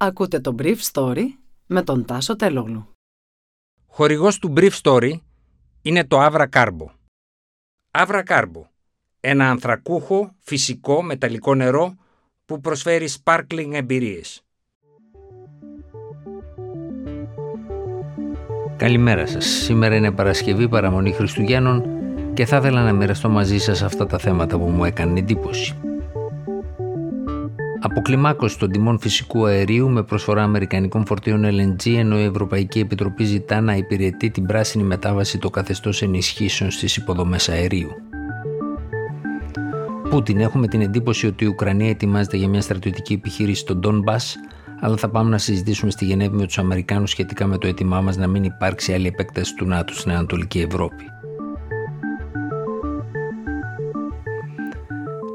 Ακούτε το Brief Story με τον Τάσο Τελόγλου. Χορηγός του Brief Story είναι το Avra Carbo. Avra Carbo, ένα ανθρακούχο, φυσικό, μεταλλικό νερό που προσφέρει sparkling εμπειρίες. Καλημέρα σας. Σήμερα είναι Παρασκευή παραμονή Χριστουγέννων και θα ήθελα να μοιραστώ μαζί σας αυτά τα θέματα που μου έκανε εντύπωση. Αποκλιμάκωση των τιμών φυσικού αερίου με προσφορά αμερικανικών φορτίων LNG, ενώ η Ευρωπαϊκή Επιτροπή ζητά να υπηρετεί την πράσινη μετάβαση το καθεστώς ενισχύσεων στις υποδομές αερίου. Πούτιν, έχουμε την εντύπωση ότι η Ουκρανία ετοιμάζεται για μια στρατιωτική επιχείρηση στον Ντόν αλλά θα πάμε να συζητήσουμε στη Γενέβη με τους Αμερικάνους σχετικά με το έτοιμά μας να μην υπάρξει άλλη επέκταση του ΝΑΤΟ στην Ανατολική Ευρώπη.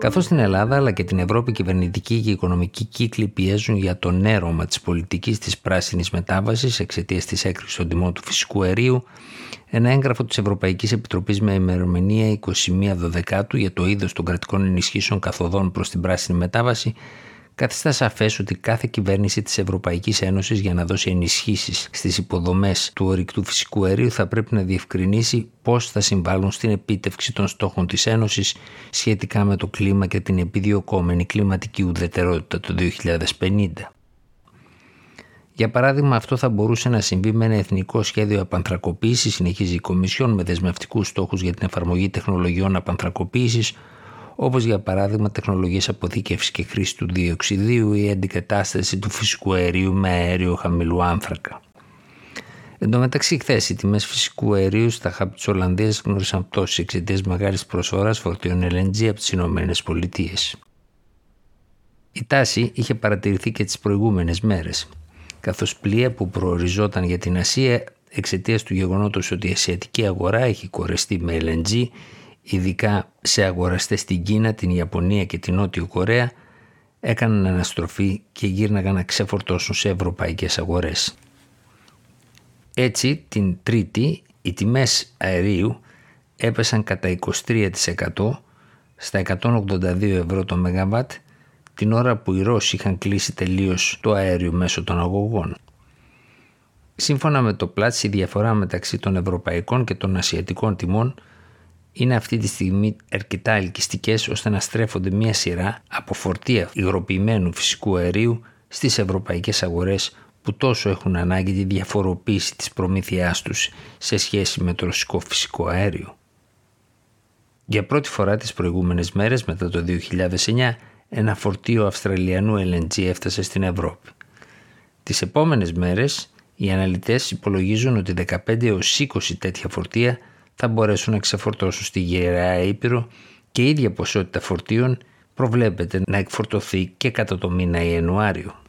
Καθώς στην Ελλάδα αλλά και την Ευρώπη κυβερνητικοί και οικονομικοί κύκλοι πιέζουν για το νέρωμα της πολιτικής της πράσινης μετάβασης εξαιτίας της έκρηξης των τιμών του φυσικού αερίου, ένα έγγραφο της Ευρωπαϊκής Επιτροπής με ημερομηνία 21 Δεκάτου για το είδος των κρατικών ενισχύσεων καθοδών προς την πράσινη μετάβαση καθιστά σαφές ότι κάθε κυβέρνηση της Ευρωπαϊκής Ένωσης για να δώσει ενισχύσεις στις υποδομές του ορυκτού φυσικού αερίου θα πρέπει να διευκρινίσει πώς θα συμβάλλουν στην επίτευξη των στόχων της Ένωσης σχετικά με το κλίμα και την επιδιωκόμενη κλιματική ουδετερότητα το 2050. Για παράδειγμα, αυτό θα μπορούσε να συμβεί με ένα εθνικό σχέδιο απανθρακοποίησης, συνεχίζει η Κομισιόν με δεσμευτικούς στόχους για την εφαρμογή τεχνολογιών απανθρακοποίησης, όπως για παράδειγμα τεχνολογίες αποθήκευσης και χρήση του διοξιδίου ή αντικατάσταση του φυσικού αερίου με αέριο χαμηλού άνθρακα. Εν τω μεταξύ, χθες οι τιμές φυσικού αερίου στα χάπη της Ολλανδίας γνώρισαν πτώση εξαιτίας μεγάλης προσφοράς φορτίων LNG από τις ΗΠΑ. Η τάση είχε παρατηρηθεί και τις προηγούμενες μέρες, καθώς πλοία που προοριζόταν για την Ασία εξαιτίας του γεγονότος ότι η ασιατική αγορά έχει κορεστεί με LNG ειδικά σε αγοραστές στην Κίνα, την Ιαπωνία και την Νότιο Κορέα, έκαναν αναστροφή και γύρναγαν να ξεφορτώσουν σε ευρωπαϊκές αγορές. Έτσι, την Τρίτη, οι τιμές αερίου έπεσαν κατά 23% στα 182 ευρώ το ΜΒ την ώρα που οι Ρώσοι είχαν κλείσει τελείως το αέριο μέσω των αγωγών. Σύμφωνα με το πλάτσι, η διαφορά μεταξύ των ευρωπαϊκών και των ασιατικών τιμών είναι αυτή τη στιγμή αρκετά ελκυστικές ώστε να στρέφονται μια σειρά από φορτία υγροποιημένου φυσικού αερίου στις ευρωπαϊκές αγορές που τόσο έχουν ανάγκη τη διαφοροποίηση της προμήθειάς τους σε σχέση με το ρωσικό φυσικό αέριο. Για πρώτη φορά τις προηγούμενες μέρες μετά το 2009 ένα φορτίο Αυστραλιανού LNG έφτασε στην Ευρώπη. Τις επόμενες μέρες οι αναλυτές υπολογίζουν ότι 15 έως 20 τέτοια φορτία θα μπορέσουν να ξεφορτώσουν στη Γεραιά Ήπειρο και η ίδια ποσότητα φορτίων προβλέπεται να εκφορτωθεί και κατά το μήνα Ιανουάριο.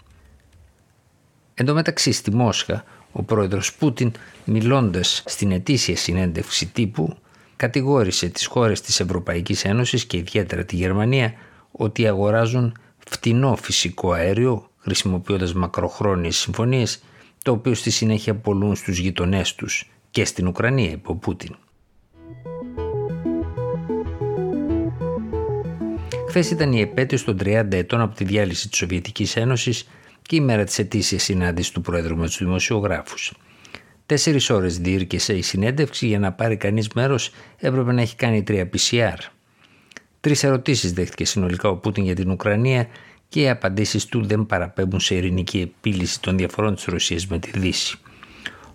Εν τω μεταξύ στη Μόσχα, ο πρόεδρος Πούτιν μιλώντας στην ετήσια συνέντευξη τύπου κατηγόρησε τις χώρες της Ευρωπαϊκής Ένωσης και ιδιαίτερα τη Γερμανία ότι αγοράζουν φτηνό φυσικό αέριο χρησιμοποιώντας μακροχρόνιες συμφωνίες το οποίο στη συνέχεια πολλούν στους γειτονές τους και στην Ουκρανία, είπε ο Πούτιν. Χθε ήταν η επέτειος των 30 ετών από τη διάλυση της Σοβιετικής Ένωσης και η μέρα της ετήσιας συνάντησης του Πρόεδρου με του δημοσιογράφους. Τέσσερις ώρες διήρκεσε η συνέντευξη για να πάρει κανείς μέρος έπρεπε να έχει κάνει τρία PCR. Τρεις ερωτήσεις δέχτηκε συνολικά ο Πούτιν για την Ουκρανία και οι απαντήσεις του δεν παραπέμπουν σε ειρηνική επίλυση των διαφορών της Ρωσίας με τη Δύση.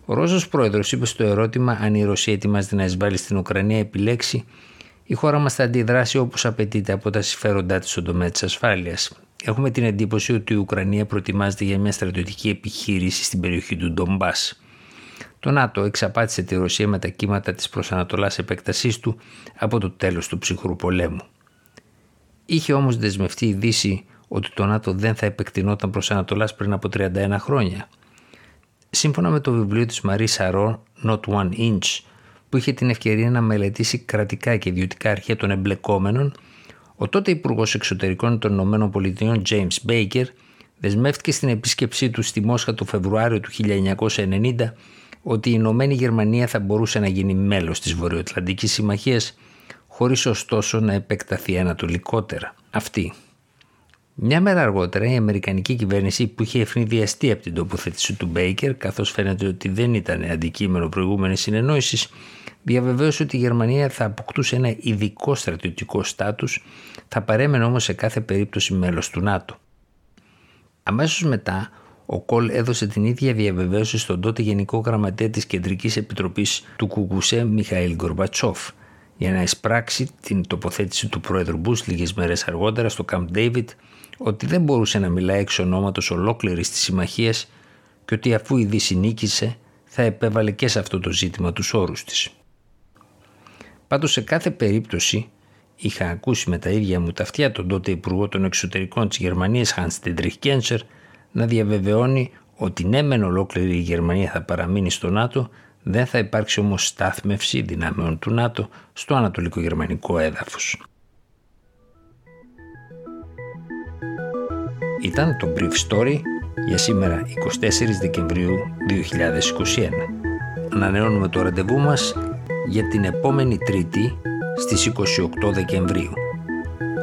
Ο Ρώσος πρόεδρος είπε στο ερώτημα αν η Ρωσία ετοιμάζεται να εισβάλλει στην Ουκρανία επιλέξει η χώρα μας θα αντιδράσει όπως απαιτείται από τα συμφέροντά της στον τομέα της ασφάλειας. Έχουμε την εντύπωση ότι η Ουκρανία προετοιμάζεται για μια στρατιωτική επιχείρηση στην περιοχή του Ντομπά. Το ΝΑΤΟ εξαπάτησε τη Ρωσία με τα κύματα της προσανατολά επέκτασής του από το τέλος του ψυχρού πολέμου. Είχε όμως δεσμευτεί η Δύση ότι το ΝΑΤΟ δεν θα επεκτηνόταν προς Ανατολάς πριν από 31 χρόνια. Σύμφωνα με το βιβλίο της Marie Σαρό, Not One Inch, που είχε την ευκαιρία να μελετήσει κρατικά και ιδιωτικά αρχεία των εμπλεκόμενων, ο τότε Υπουργός Εξωτερικών των ΗΠΑ, James Baker, δεσμεύτηκε στην επίσκεψή του στη Μόσχα το Φεβρουάριο του 1990 ότι η Ηνωμένη Γερμανία θα μπορούσε να γίνει μέλος της Βορειοατλαντικής Συμμαχίας χωρίς ωστόσο να επεκταθεί ανατολικότερα. Αυτή. Μια μέρα αργότερα η Αμερικανική κυβέρνηση που είχε ευνηδιαστεί από την τοποθέτηση του Μπέικερ καθώς φαίνεται ότι δεν ήταν αντικείμενο προηγούμενης συνεννόησης διαβεβαίωσε ότι η Γερμανία θα αποκτούσε ένα ειδικό στρατιωτικό στάτους θα παρέμενε όμως σε κάθε περίπτωση μέλος του ΝΑΤΟ. Αμέσως μετά ο Κολ έδωσε την ίδια διαβεβαίωση στον τότε Γενικό Γραμματέα της Κεντρικής Επιτροπής του Κουκουσέ Μιχαήλ Γκορμπατσόφ για να εισπράξει την τοποθέτηση του πρόεδρου Μπούς λίγες μέρες αργότερα στο Camp David ότι δεν μπορούσε να μιλάει εξ ονόματος ολόκληρης της συμμαχίας και ότι αφού η Δύση νίκησε θα επέβαλε και σε αυτό το ζήτημα τους όρους της. Πάντως σε κάθε περίπτωση είχα ακούσει με τα ίδια μου τα αυτιά τον τότε Υπουργό των Εξωτερικών της Γερμανίας Hans Dietrich Genscher να διαβεβαιώνει ότι ναι μεν ολόκληρη η Γερμανία θα παραμείνει στο ΝΑΤΟ δεν θα υπάρξει όμως στάθμευση δυνάμεων του ΝΑΤΟ στο ανατολικό γερμανικό έδαφος. Ήταν το Brief Story για σήμερα 24 Δεκεμβρίου 2021. Ανανεώνουμε το ραντεβού μας για την επόμενη Τρίτη στις 28 Δεκεμβρίου.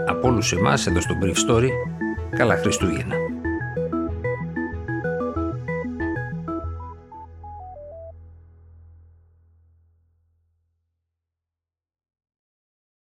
Από όλους εμάς εδώ στο Brief Story, καλά Χριστούγεννα.